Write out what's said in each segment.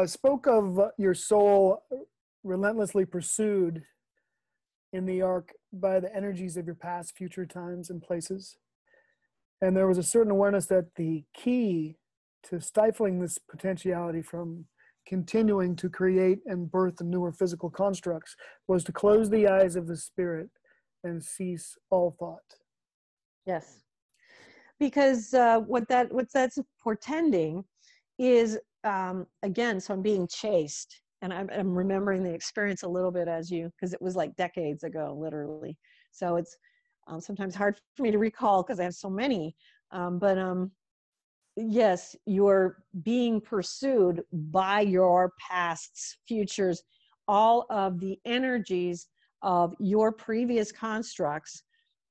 uh, spoke of your soul relentlessly pursued in the ark by the energies of your past, future times, and places. And there was a certain awareness that the key to stifling this potentiality from continuing to create and birth the newer physical constructs was to close the eyes of the spirit and cease all thought. Yes, because uh, what that what that's portending is um, again, so I'm being chased, and I'm, I'm remembering the experience a little bit as you, because it was like decades ago, literally. So it's um, sometimes hard for me to recall because I have so many. Um, but um, yes, you're being pursued by your pasts, futures, all of the energies of your previous constructs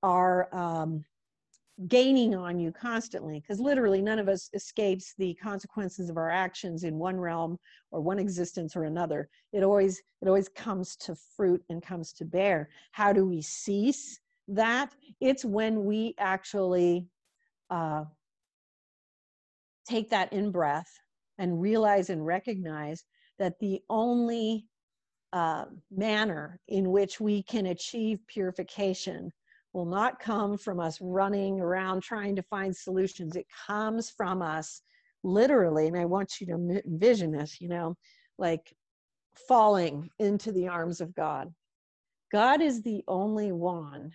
are um, gaining on you constantly because literally none of us escapes the consequences of our actions in one realm or one existence or another. It always it always comes to fruit and comes to bear. How do we cease that? It's when we actually uh, take that in breath and realize and recognize that the only uh, manner in which we can achieve purification will not come from us running around trying to find solutions. It comes from us literally, and I want you to envision this, you know, like falling into the arms of God. God is the only one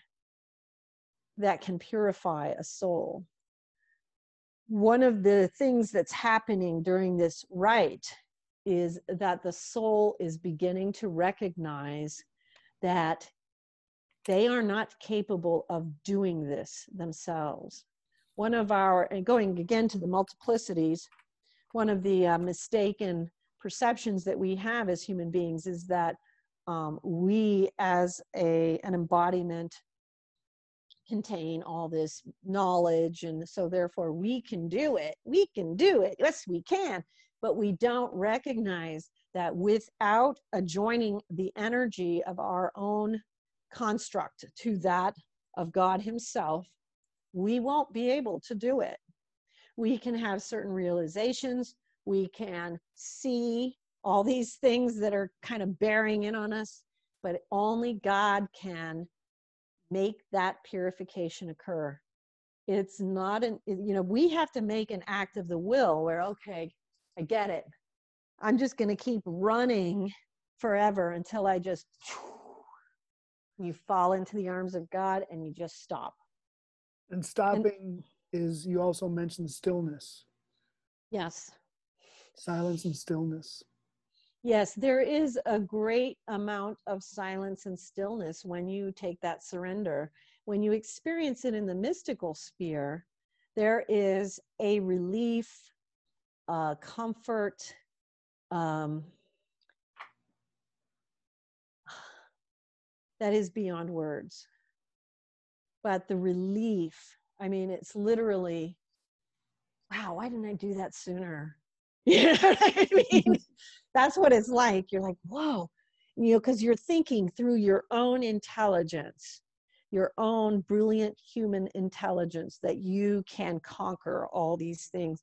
that can purify a soul. One of the things that's happening during this rite is that the soul is beginning to recognize that they are not capable of doing this themselves. One of our, and going again to the multiplicities, one of the uh, mistaken perceptions that we have as human beings is that um, we, as a, an embodiment, contain all this knowledge, and so therefore we can do it. We can do it. Yes, we can. But we don't recognize that without adjoining the energy of our own construct to that of God Himself, we won't be able to do it. We can have certain realizations, we can see all these things that are kind of bearing in on us, but only God can make that purification occur. It's not an, you know, we have to make an act of the will where, okay, I get it. I'm just going to keep running forever until I just you fall into the arms of God and you just stop. And stopping and, is, you also mentioned stillness. Yes. Silence and stillness. Yes, there is a great amount of silence and stillness when you take that surrender. When you experience it in the mystical sphere, there is a relief, uh, comfort, um, that is beyond words. But the relief, I mean, it's literally, wow, why didn't I do that sooner? You know what I mean? That's what it's like. You're like, whoa, you know, because you're thinking through your own intelligence, your own brilliant human intelligence that you can conquer all these things.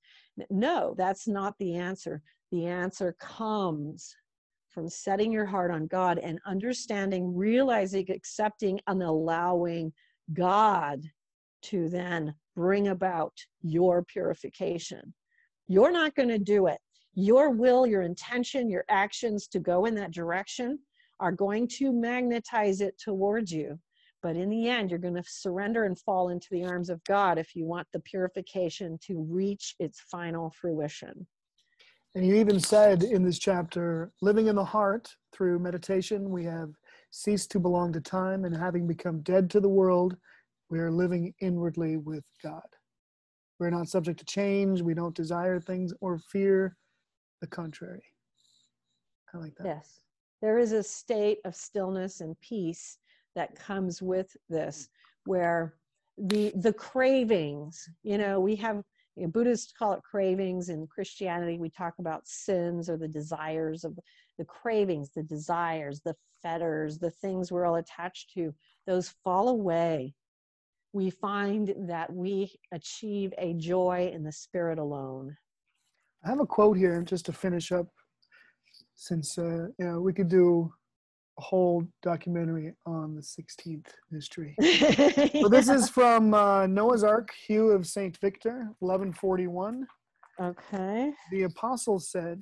No, that's not the answer. The answer comes from setting your heart on God and understanding, realizing, accepting, and allowing God to then bring about your purification. You're not going to do it. Your will, your intention, your actions to go in that direction are going to magnetize it towards you. But in the end, you're going to surrender and fall into the arms of God if you want the purification to reach its final fruition. And you even said in this chapter, living in the heart through meditation, we have ceased to belong to time, and having become dead to the world, we are living inwardly with God. We're not subject to change. We don't desire things or fear the contrary. I like that. Yes. There is a state of stillness and peace that comes with this, where the the cravings you know we have you know, buddhists call it cravings. In christianity we talk about sins or the desires of the cravings the desires the fetters the things we're all attached to. Those fall away. We find that we achieve a joy in the spirit alone. I have a quote here just to finish up, since uh, you know we could do whole documentary on the 16th mystery. So this is from uh, Noah's Ark, Hugh of Saint Victor, 1141. okay The apostles said,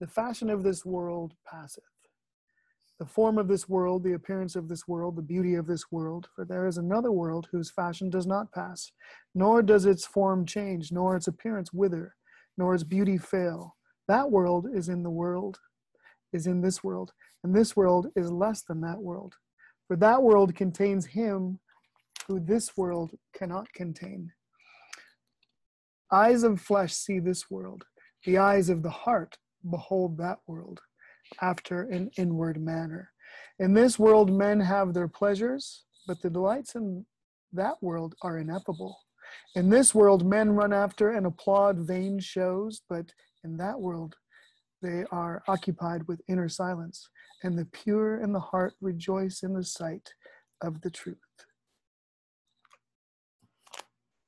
"The fashion of this world passeth." The form of this world, the appearance of this world, the beauty of this world, for there is another world whose fashion does not pass, nor does its form change, nor its appearance wither nor its beauty fail. That world is in the world, is in this world, and this world is less than that world. For that world contains him who this world cannot contain. Eyes of flesh see this world, the eyes of the heart behold that world after an inward manner. In this world, men have their pleasures, but the delights in that world are ineffable. In this world, men run after and applaud vain shows, but in that world, they are occupied with inner silence, and the pure in the heart rejoice in the sight of the truth.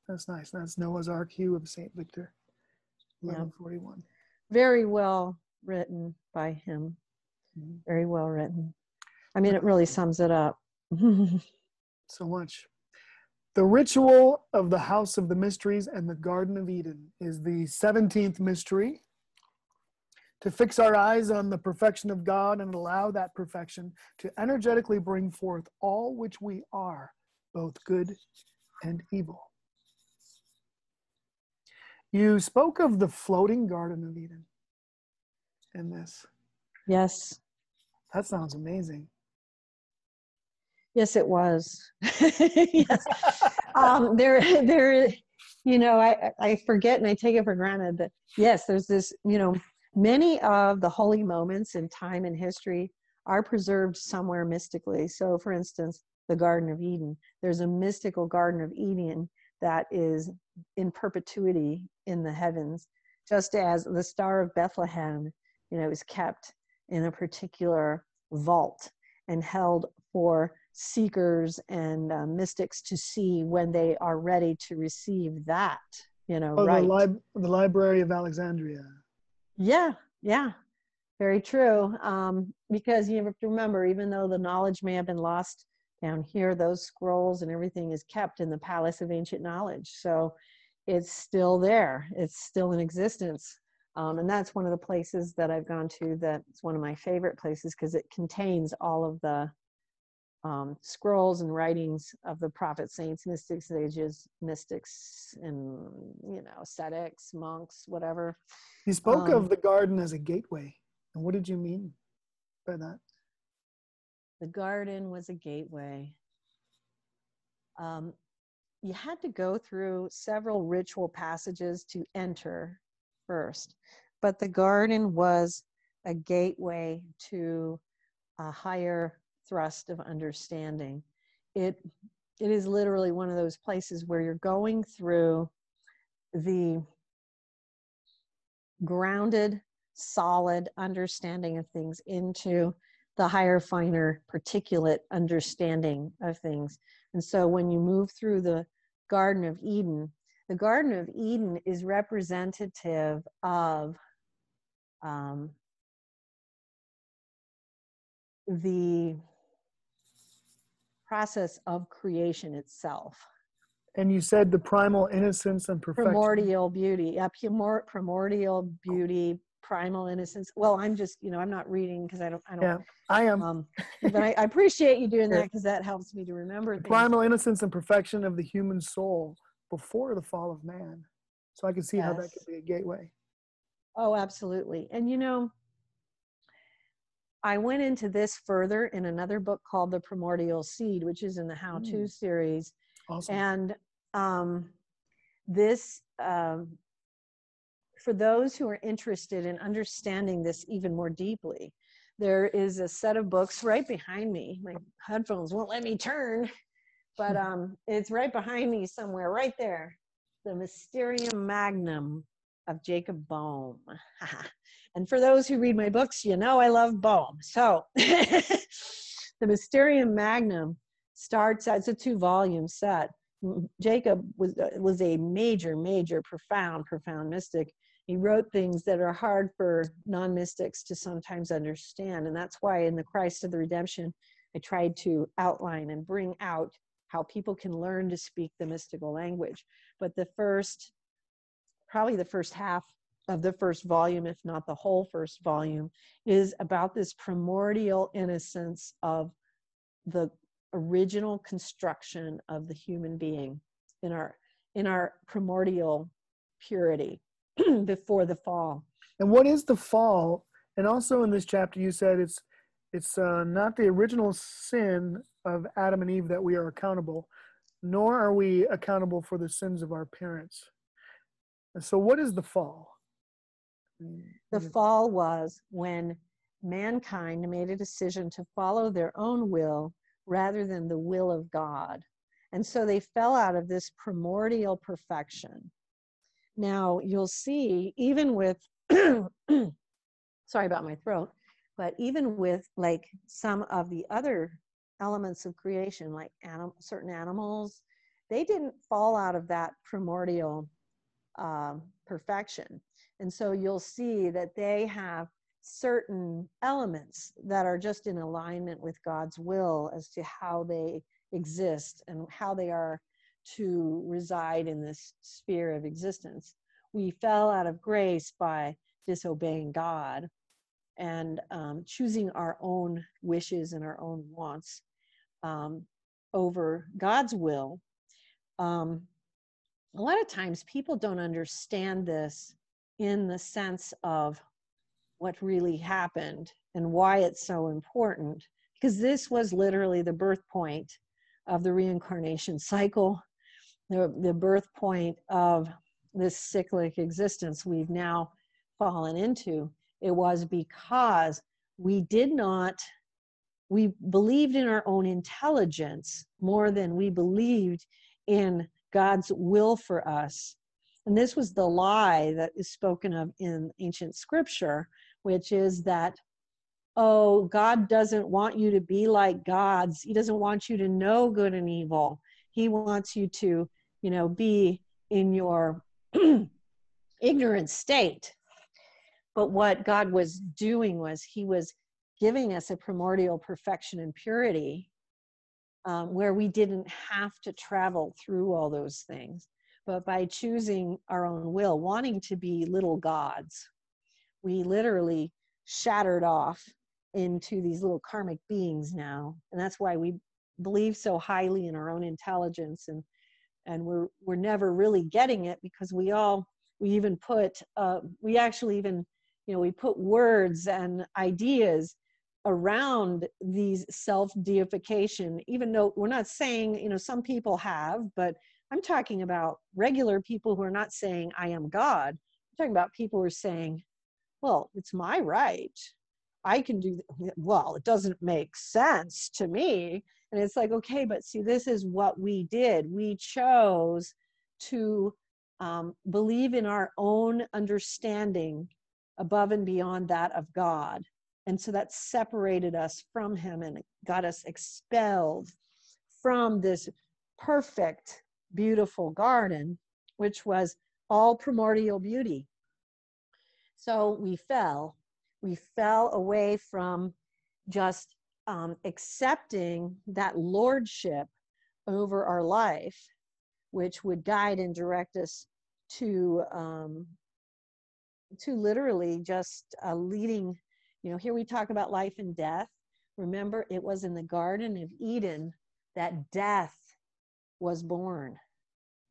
That's nice. That's Noah's Ark Hugh of St. Victor, Yeah. 1141. very well written by him Mhm. very well written i mean it really sums it up So much. The ritual of the House of the Mysteries and the Garden of Eden is the 17th mystery. To fix our eyes on the perfection of God and allow that perfection to energetically bring forth all which we are, both good and evil. You spoke of the floating Garden of Eden in this. yes That sounds amazing. yes it was yes um there there you know I, I forget and i take it for granted that yes there's this you know many of the holy moments in time and history are preserved somewhere mystically. So for instance the garden of eden. There's a mystical garden of eden that is in perpetuity in the heavens just as the star of bethlehem you know is kept in a particular vault and held for seekers and uh, mystics to see when they are ready to receive that you know Oh, right. the, lib- the Library of Alexandria. Yeah yeah. Very true um, because you have to remember even though the knowledge may have been lost down here those scrolls and everything is kept in the palace of ancient knowledge. So it's still there it's still in existence um, and that's one of the places that i've gone to that's one of my favorite places because it contains all of the um, scrolls and writings of the prophet saints mystics sages mystics and you know ascetics monks whatever You spoke Um, of the garden as a gateway. And what did you mean by that? the garden was a gateway. Um, you had to go through several ritual passages to enter first, but the garden was a gateway to a higher thrust of understanding. It it is literally one of those places where you're going through the grounded, solid understanding of things into the higher, finer, particulate understanding of things. And so when you move through the Garden of Eden, the Garden of Eden is representative of um, the process of creation itself And you said the primal innocence and perfection. primordial beauty yeah primor- primordial beauty primal innocence well i'm just you know i'm not reading because i don't i don't Yeah, I am. um but I, I appreciate you doing that because that helps me to remember the primal innocence and perfection of the human soul before the fall of man. So I can see how that could be a gateway. oh absolutely and you know i went into this further in another book called the primordial seed which is in the how to Mm. series Awesome. And um, this, um, for those who are interested in understanding this even more deeply, there is a set of books right behind me. My headphones won't let me turn. but um, it's right behind me somewhere, right there. The Mysterium Magnum of Jacob Boehme. and for those who read my books, you know I love Boehme. So the Mysterium Magnum starts as a two volume set. Jacob was, uh, was a major, major, profound, profound mystic. He wrote things that are hard for non mystics to sometimes understand. And that's why in the Christ of the Redemption, I tried to outline and bring out how people can learn to speak the mystical language. But the first, probably the first half of the first volume, if not the whole first volume, is about this primordial innocence of the original construction of the human being in our in our primordial purity before the fall. And what is the fall? And also in this chapter, you said it's it's uh, not the original sin of Adam and Eve that we are accountable, nor are we accountable for the sins of our parents. And so, what is the fall? The fall was when mankind made a decision to follow their own will rather than the will of God. And so they fell out of this primordial perfection. Now, you'll see, even with, sorry about my throat, but even with like some of the other elements of creation, like anim- certain animals, they didn't fall out of that primordial uh, perfection. And so you'll see that they have certain elements that are just in alignment with God's will as to how they exist and how they are to reside in this sphere of existence. We fell out of grace by disobeying God and um, choosing our own wishes and our own wants um, over God's will. Um, a lot of times people don't understand this in the sense of what really happened and why it's so important because this was literally the birth point of the reincarnation cycle the, the birth point of this cyclic existence we've now fallen into. It was because we did not we believed in our own intelligence more than we believed in god's will for us and this was the lie that is spoken of in ancient scripture, which is that, oh, God doesn't want you to be like gods. He doesn't want you to know good and evil. He wants you to, you know, be in your ignorant state. But what God was doing was He was giving us a primordial perfection and purity um, where we didn't have to travel through all those things but by choosing our own will, wanting to be little gods, we literally shattered off into these little karmic beings now. And that's why we believe so highly in our own intelligence and and we're we're never really getting it because we all we even put uh, we actually even you know we put words and ideas around these self deification even though we're not saying you know some people have but I'm talking about regular people who are not saying, I am God. I'm talking about people who are saying, well, it's my right. I can do, well, it doesn't make sense to me. And it's like, okay, but see, this is what we did. We chose to um, believe in our own understanding above and beyond that of God. And so that separated us from Him and got us expelled from this perfect beautiful garden, which was all primordial beauty. So we fell. We fell away from just um, accepting that lordship over our life, which would guide and direct us to um, to literally just uh, leading. You know, here we talk about life and death. Remember, it was in the Garden of Eden that death was born.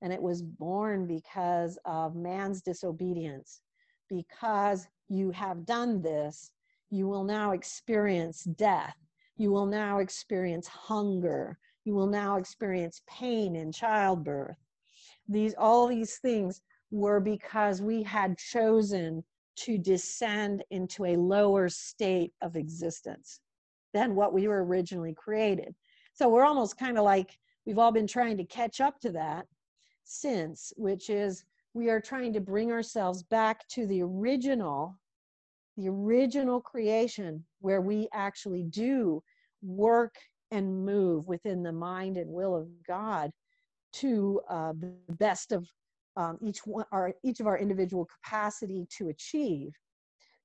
And it was born because of man's disobedience. Because you have done this, you will now experience death. You will now experience hunger. You will now experience pain in childbirth. These all these things were because we had chosen to descend into a lower state of existence than what we were originally created. So we're almost kind of like we've all been trying to catch up to that since, which is we are trying to bring ourselves back to the original, the original creation where we actually do work and move within the mind and will of God to uh, the best of um, each one, our each of our individual capacity to achieve.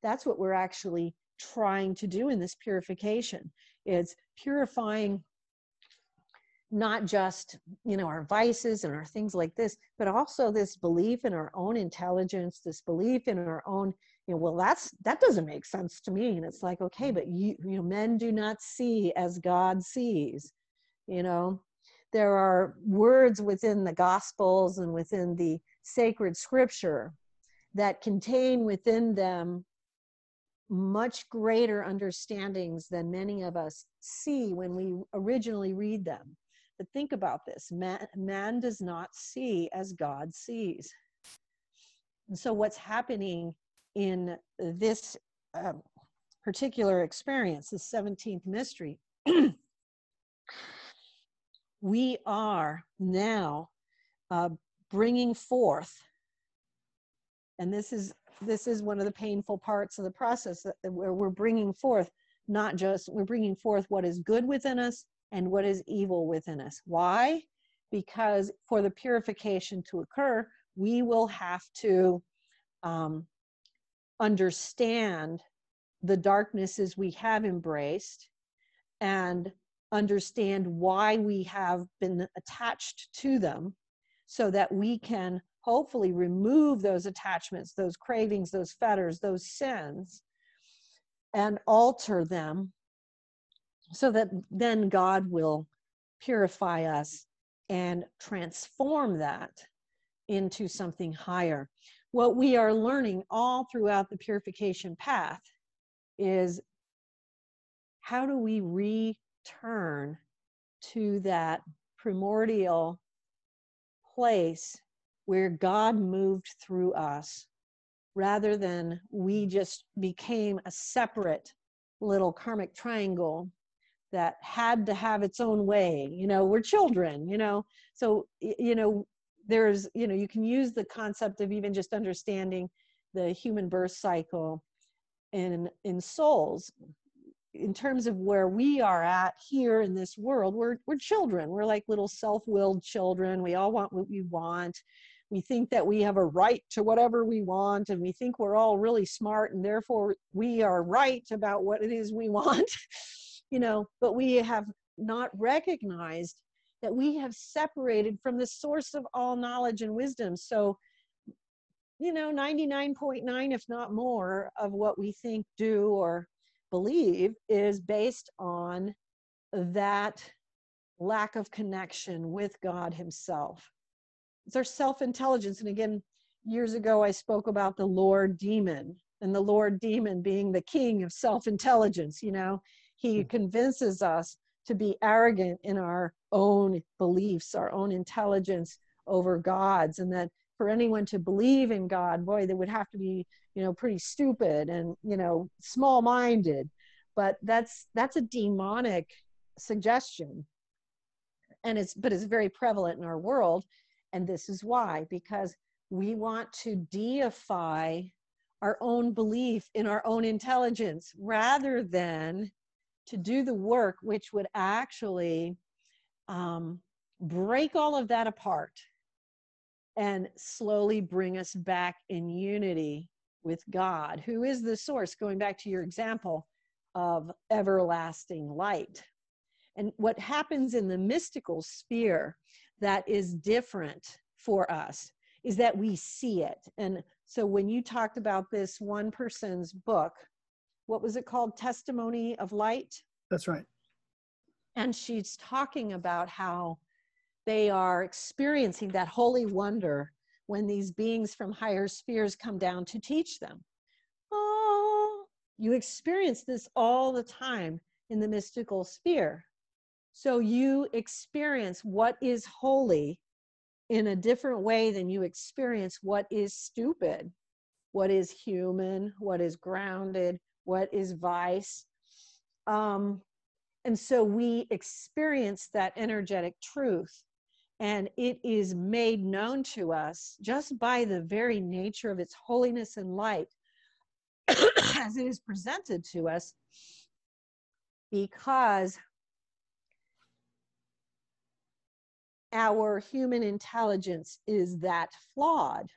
That's what we're actually trying to do in this purification. It's purifying not just you know our vices and our things like this but also this belief in our own intelligence this belief in our own you know well that's that doesn't make sense to me and it's like okay but you you know men do not see as god sees you know there are words within the gospels and within the sacred scripture that contain within them much greater understandings than many of us see when we originally read them but think about this man, man does not see as God sees. And so, what's happening in this um, particular experience, the 17th mystery, we are now uh, bringing forth, and this is this is one of the painful parts of the process that, where we're bringing forth not just we're bringing forth what is good within us and what is evil within us. Why? Because for the purification to occur, we will have to um, understand the darknesses we have embraced and understand why we have been attached to them so that we can hopefully remove those attachments, those cravings, those fetters, those sins, and alter them so that then God will purify us and transform that into something higher. What we are learning all throughout the purification path is how do we return to that primordial place where God moved through us rather than we just became a separate little karmic triangle that had to have its own way. You know we're children you know? So you know there's you know you can use the concept of even just understanding the human birth cycle in in souls in terms of where we are at here in this world we're we're children. We're like little self-willed children. We all want what we want. We think that we have a right to whatever we want and we think we're all really smart and therefore we are right about what it is we want you know, but we have not recognized that we have separated from the source of all knowledge and wisdom. So, you know, 99.9, if not more, of what we think, do, or believe is based on that lack of connection with God Himself. It's our self intelligence. And again, years ago, I spoke about the Lord demon and the Lord demon being the king of self intelligence. You know, he hmm. convinces us to be arrogant in our own beliefs, our own intelligence over God's, and that for anyone to believe in God, boy, they would have to be, you know, pretty stupid and, you know, small minded. But that's that's a demonic suggestion. And it's but it's very prevalent in our world. And this is why, because we want to deify our own belief in our own intelligence rather than to do the work which would actually um, break all of that apart and slowly bring us back in unity with God, who is the source, going back to your example of everlasting light. And what happens in the mystical sphere that is different for us is that we see it. And so when you talked about this one person's book, what was it called? Testimony of Light? That's right. And she's talking about how they are experiencing that holy wonder when these beings from higher spheres come down to teach them. Oh, you experience this all the time in the mystical sphere. So you experience what is holy in a different way than you experience what is stupid, what is human, what is grounded, what is vice. Um, And so we experience that energetic truth, and it is made known to us just by the very nature of its holiness and light as it is presented to us, because our human intelligence is that flawed.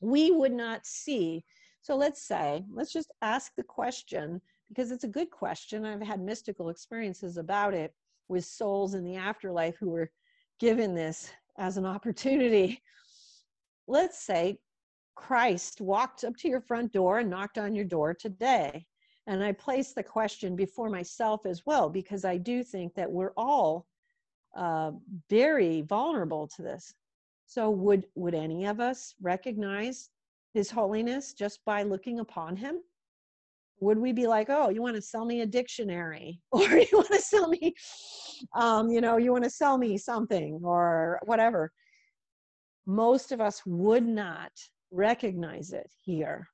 We would not see. So let's say, let's just ask the question because it's a good question. I've had mystical experiences about it with souls in the afterlife who were given this as an opportunity. Let's say Christ walked up to your front door and knocked on your door today. And I place the question before myself as well, because I do think that we're all uh, very vulnerable to this. So would would any of us recognize His holiness just by looking upon Him? Would we be like, oh, you want to sell me a dictionary, or you want to sell me, um, you know, you want to sell me something, or whatever? Most of us would not recognize it here.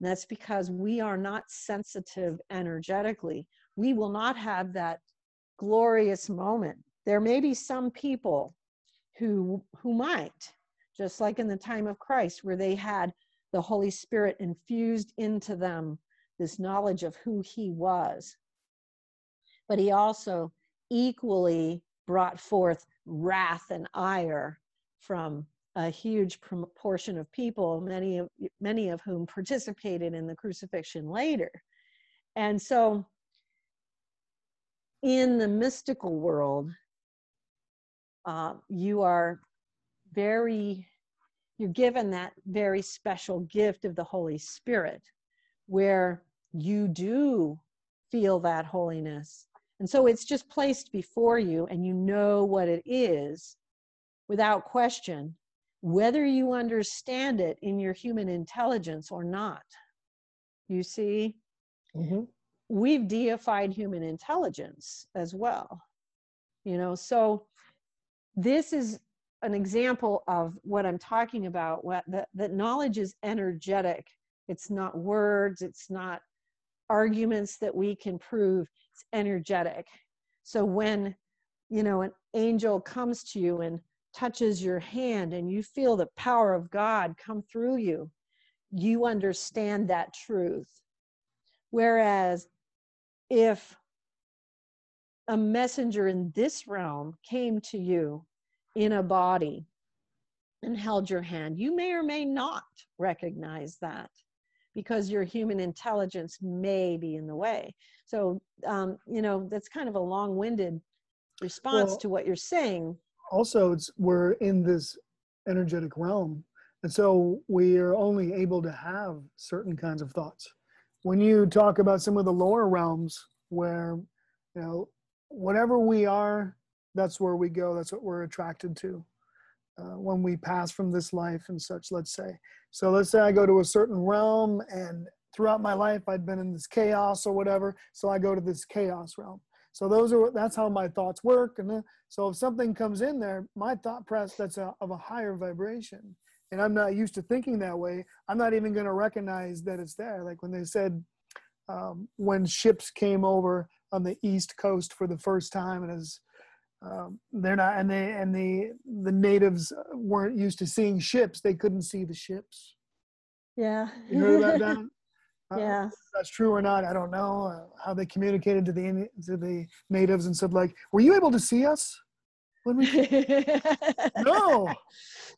And that's because we are not sensitive energetically. We will not have that glorious moment there may be some people who who might just like in the time of christ where they had the holy spirit infused into them this knowledge of who he was. But he also equally brought forth wrath and ire from a huge proportion of people many of many of whom participated in the crucifixion later. And so in the mystical world uh, you are very you're given that very special gift of the holy spirit where you do feel that holiness. And so it's just placed before you and you know what it is without question whether you understand it in your human intelligence or not. You see? Mm-hmm. we've deified human intelligence as well you know? So this is an example of what I'm talking about, what that, that knowledge is energetic. It's not words, it's not arguments that we can prove, it's energetic. So when, you know, an angel comes to you and touches your hand and you feel the power of God come through you, you understand that truth. Whereas if a messenger in this realm came to you in a body and held your hand, you may or may not recognize that because your human intelligence may be in the way. So, um, you know, that's kind of a long winded response well, to what you're saying. Also, it's, we're in this energetic realm. And so we are only able to have certain kinds of thoughts. When you talk about some of the lower realms where, you know, whatever we are, that's where we go. That's what we're attracted to uh, when we pass from this life and such, let's say. So let's say I go to a certain realm and throughout my life I'd been in this chaos or whatever. So I go to this chaos realm. So those are that's how my thoughts work. And so if something comes in there, my thought press that's a, of a higher vibration, and I'm not used to thinking that way. I'm not even going to recognize that it's there. Like when they said um, when ships came over on the east coast for the first time and as um, they're not and they and the the natives weren't used to seeing ships. They couldn't see the ships. Yeah. You heard about that uh, yeah. that's true or not i don't know uh, how they communicated to the to the natives and said like were you able to see us when we no.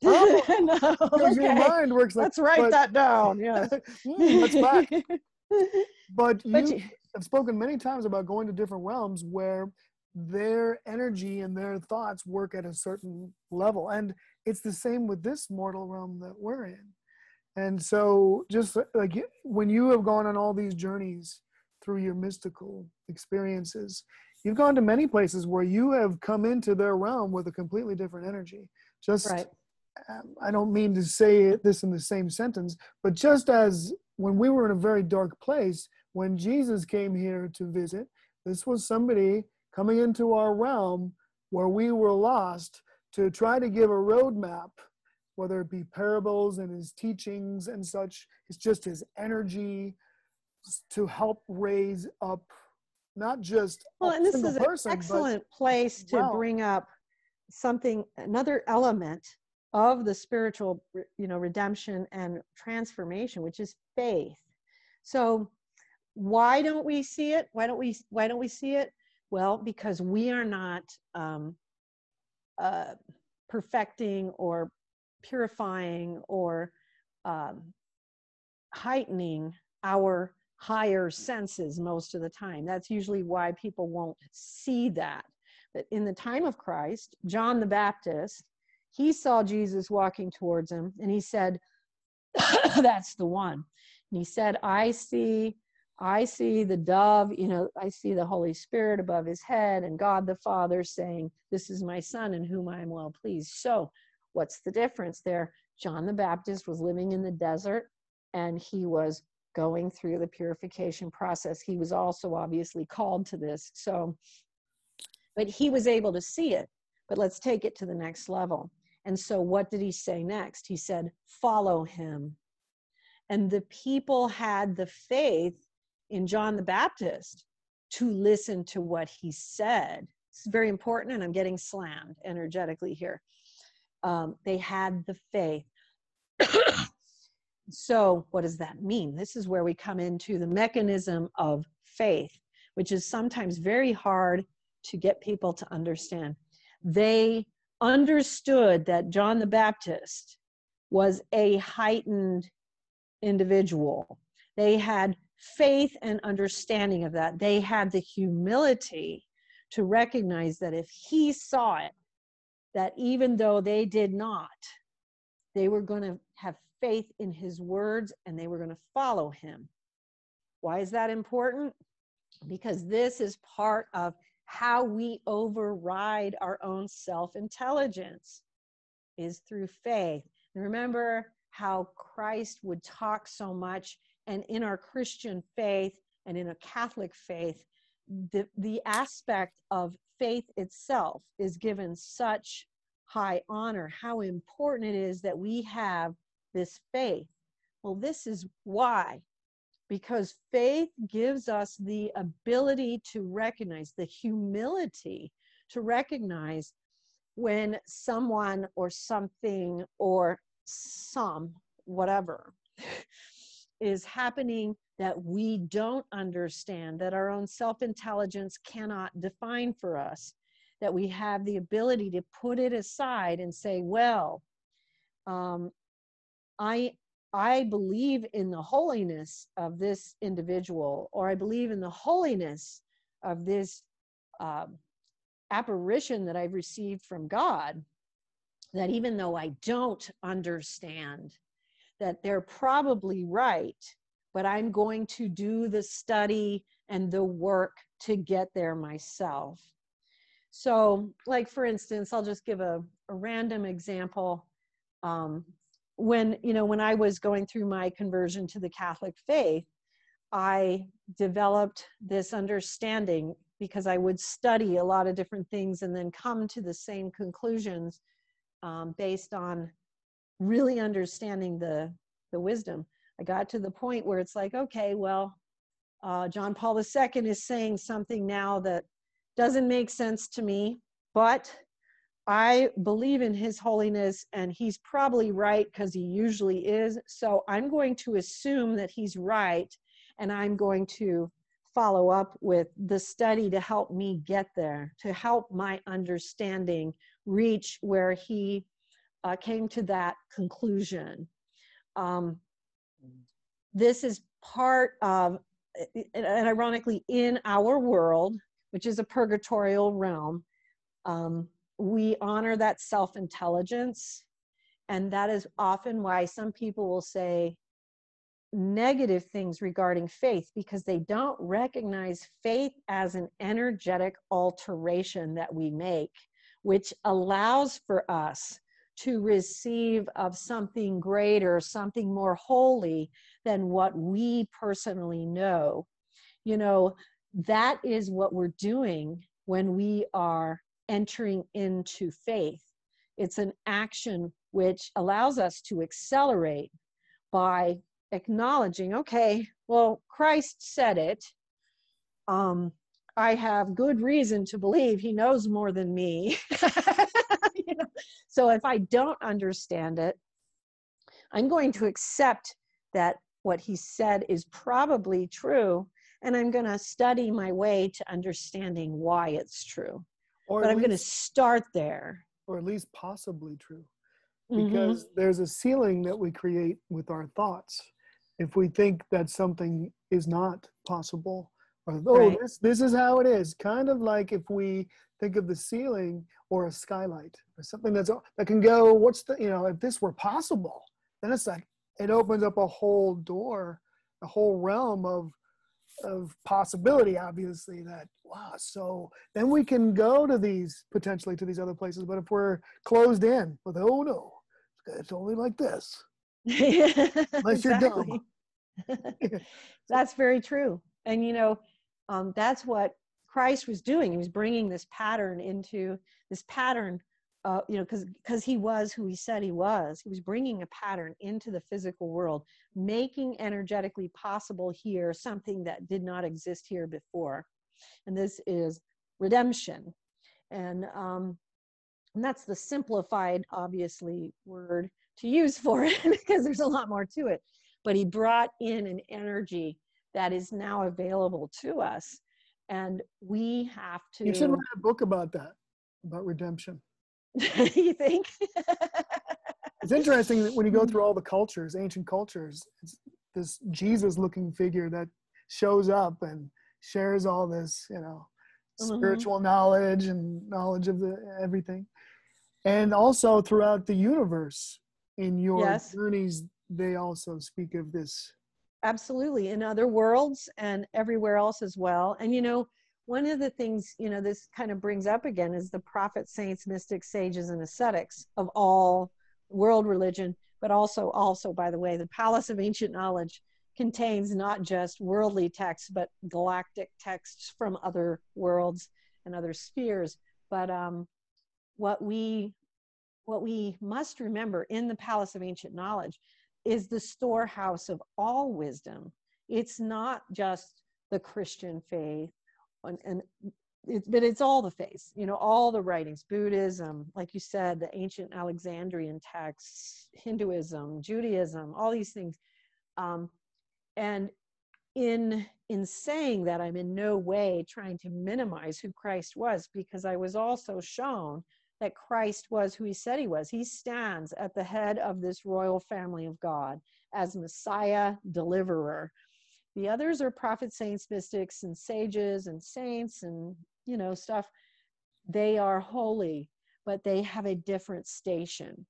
Oh, no. Okay. your mind works like let's write but, that down. Yeah. Mm, let's back. But, but you, have spoken many times about going to different realms where their energy and their thoughts work at a certain level. And it's the same with this mortal realm that we're in. And so, just like when you have gone on all these journeys through your mystical experiences, you've gone to many places where you have come into their realm with a completely different energy. Just, right. um, I don't mean to say this in the same sentence, but just as when we were in a very dark place, when Jesus came here to visit, this was somebody coming into our realm where we were lost to try to give a roadmap, whether it be parables and his teachings and such. It's just his energy to help raise up not just well, and this is an person, excellent place to well. bring up something, another element of the spiritual, you know, redemption and transformation, which is faith. So, why don't we see it? Why don't we? Why don't we see it? Well, because we are not um, uh, perfecting or purifying or um, heightening our higher senses most of the time. That's usually why people won't see that. But in the time of Christ, John the Baptist, he saw Jesus walking towards him and he said, That's the one. And he said, I see. I see the dove, you know, I see the Holy Spirit above his head and God the Father saying, This is my son in whom I am well pleased. So, what's the difference there? John the Baptist was living in the desert and he was going through the purification process. He was also obviously called to this. So, but he was able to see it. But let's take it to the next level. And so, what did he say next? He said, Follow him. And the people had the faith in John the Baptist to listen to what he said. It's very important, and I'm getting slammed energetically here. Um, they had the faith. so, what does that mean? This is where we come into the mechanism of faith, which is sometimes very hard to get people to understand. They understood that John the Baptist was a heightened individual. They had faith and understanding of that. They had the humility to recognize that if he saw it, that even though they did not, they were going to have faith in his words and they were going to follow him. Why is that important? Because this is part of how we override our own self intelligence is through faith. And remember how Christ would talk so much, and in our Christian faith and in a Catholic faith, the, the aspect of faith itself is given such high honor, how important it is that we have this faith. Well, this is why. Because faith gives us the ability to recognize, the humility to recognize when someone or something or some, whatever, is happening that we don't understand, that our own self intelligence cannot define for us, that we have the ability to put it aside and say, well, um, I I believe in the holiness of this individual, or I believe in the holiness of this um, apparition that I've received from God. That even though I don't understand, that they're probably right, but I'm going to do the study and the work to get there myself. So, like for instance, I'll just give a, a random example. Um, when you know when I was going through my conversion to the Catholic faith, I developed this understanding because I would study a lot of different things and then come to the same conclusions um, based on really understanding the the wisdom. I got to the point where it's like, okay, well, uh, John Paul II is saying something now that doesn't make sense to me, but I believe in his holiness and he's probably right because he usually is. So I'm going to assume that he's right and I'm going to follow up with the study to help me get there, to help my understanding reach where he uh, came to that conclusion. Um, this is part of, and ironically, in our world, which is a purgatorial realm, um, we honor that self intelligence. And that is often why some people will say negative things regarding faith because they don't recognize faith as an energetic alteration that we make, which allows for us to receive of something greater, something more holy than what we personally know. You know, that is what we're doing when we are entering into faith. It's an action which allows us to accelerate by acknowledging, okay, well, Christ said it. Um, I have good reason to believe he knows more than me. So if I don't understand it, I'm going to accept that what he said is probably true, and I'm going to study my way to understanding why it's true. Or but I'm going to start there. Or at least possibly true. Mm-hmm. Because mm-hmm. there's a ceiling that we create with our thoughts. If we think that something is not possible, oh, right. this this is how it is. Kind of like if we think of the ceiling or a skylight or something that's that can go. What's the you know if this were possible, then it's like it opens up a whole door, a whole realm of of possibility. Obviously, that wow. So then we can go to these potentially to these other places. But if we're closed in with oh no, it's only like this. Unless you're dumb. That's very true. And you know, um, that's what Christ was doing. He was bringing this pattern into this pattern, uh, you know, because because he was who he said he was. He was bringing a pattern into the physical world, making energetically possible here something that did not exist here before, and this is redemption, and um, and that's the simplified, obviously, word to use for it because there's a lot more to it. But he brought in an energy that is now available to us and we have to you should write a book about that about redemption you think it's interesting that when you go through all the cultures ancient cultures it's this jesus looking figure that shows up and shares all this you know mm-hmm. spiritual knowledge and knowledge of the everything and also throughout the universe in your yes. journeys they also speak of this absolutely in other worlds and everywhere else as well and you know one of the things you know this kind of brings up again is the prophets saints mystics sages and ascetics of all world religion but also also by the way the palace of ancient knowledge contains not just worldly texts but galactic texts from other worlds and other spheres but um, what we what we must remember in the palace of ancient knowledge is the storehouse of all wisdom. It's not just the Christian faith, and, and it, but it's all the faiths, you know, all the writings, Buddhism, like you said, the ancient Alexandrian texts, Hinduism, Judaism, all these things. Um, and in in saying that, I'm in no way trying to minimize who Christ was, because I was also shown that Christ was who he said he was. He stands at the head of this royal family of God as Messiah, deliverer. The others are prophets, saints, mystics, and sages and saints and, you know, stuff. They are holy, but they have a different station.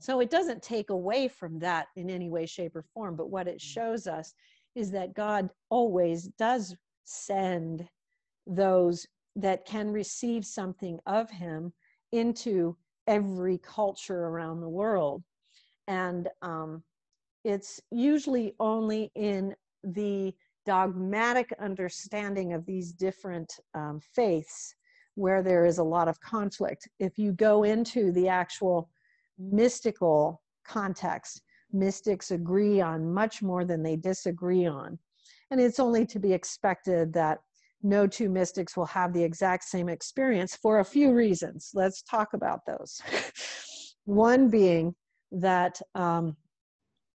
So it doesn't take away from that in any way, shape, or form. But what it shows us is that God always does send those that can receive something of Him into every culture around the world. And um, it's usually only in the dogmatic understanding of these different um, faiths where there is a lot of conflict. If you go into the actual mystical context, mystics agree on much more than they disagree on. And it's only to be expected that no two mystics will have the exact same experience for a few reasons. Let's talk about those. One being that um,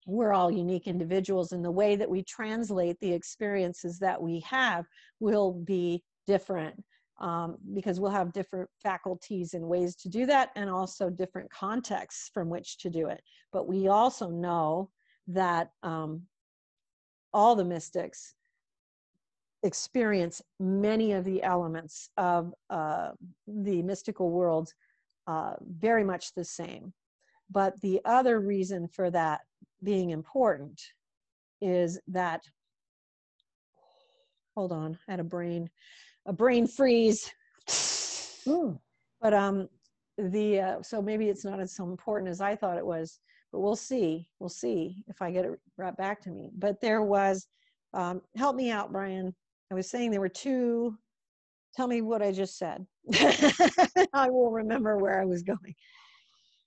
we're all unique individuals, and the way that we translate the experiences that we have will be different um, because we'll have different faculties and ways to do that, and also different contexts from which to do it. But we also know that um, all the mystics experience many of the elements of uh, the mystical world uh, very much the same. But the other reason for that being important is that, hold on, I had a brain, a brain freeze. Mm. But um, the uh, so maybe it's not as important as I thought it was, but we'll see. We'll see if I get it right back to me. But there was, um, help me out, Brian. I was saying there were two. Tell me what I just said. I will remember where I was going.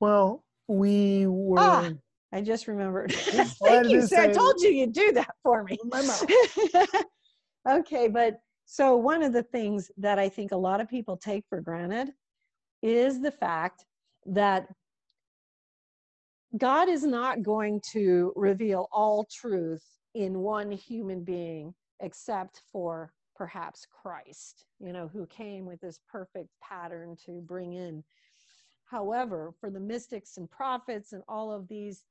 Well, we were. Ah, I just remembered. Thank you, sir. I told you you'd do that for me. Okay, but So, one of the things that I think a lot of people take for granted is the fact that God is not going to reveal all truth in one human being except for perhaps Christ, you know, who came with this perfect pattern to bring in. However, for the mystics and prophets and all of these,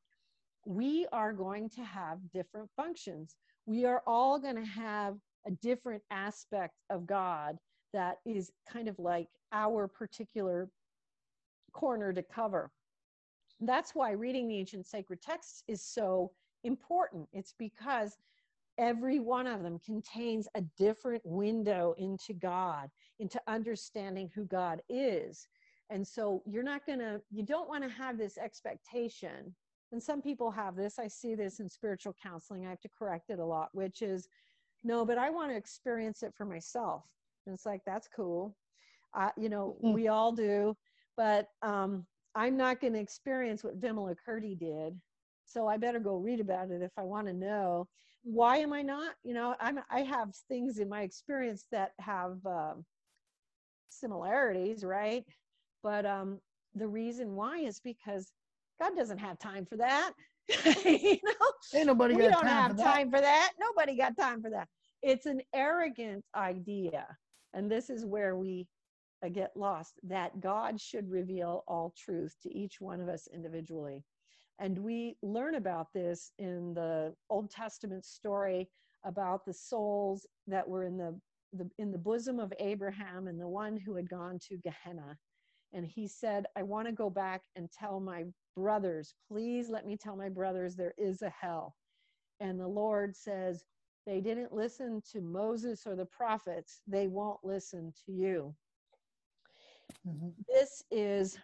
we are going to have different functions. We are all going to have a different aspect of God that is kind of like our particular corner to cover. That's why reading the ancient sacred texts is so important. It's because every one of them contains a different window into God, into understanding who God is. And so you're not going to, you don't want to have this expectation. And some people have this. I see this in spiritual counseling. I have to correct it a lot, which is, no, but I want to experience it for myself. And it's like, that's cool. Uh, you know, mm-hmm. we all do. But um, I'm not going to experience what Vimalakirti did. So I better go read about it if I want to know why am I not? You know, I'm I have things in my experience that have um, similarities, right? But um, the reason why is because God doesn't have time for that. you know, Ain't nobody we got don't time have for time for that. Nobody got time for that. It's an arrogant idea, and this is where we uh, get lost. That God should reveal all truth to each one of us individually. And we learn about this in the Old Testament story about the souls that were in the, the, in the bosom of Abraham and the one who had gone to Gehenna. And he said, I want to go back and tell my brothers, please let me tell my brothers there is a hell. And the Lord says, they didn't listen to Moses or the prophets, they won't listen to you. Mm-hmm. This is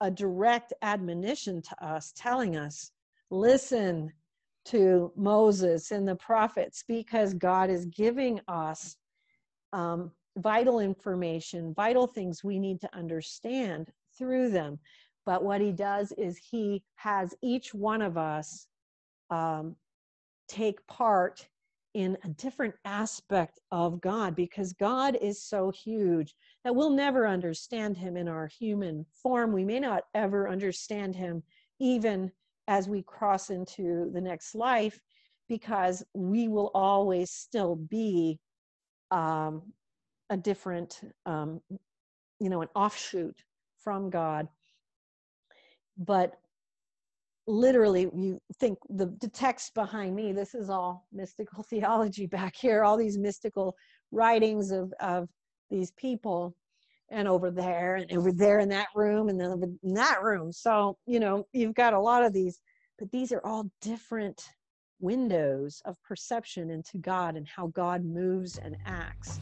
a direct admonition to us, telling us, listen to Moses and the prophets because God is giving us um, vital information, vital things we need to understand through them. But what he does is he has each one of us um, take part in a different aspect of God because God is so huge that we'll never understand him in our human form. We may not ever understand him even as we cross into the next life because we will always still be um, a different, um, you know, an offshoot from God. But literally you think the, the text behind me this is all mystical theology back here all these mystical writings of of these people and over there and over there in that room and then in that room. So you know you've got a lot of these but these are all different windows of perception into god and how god moves and acts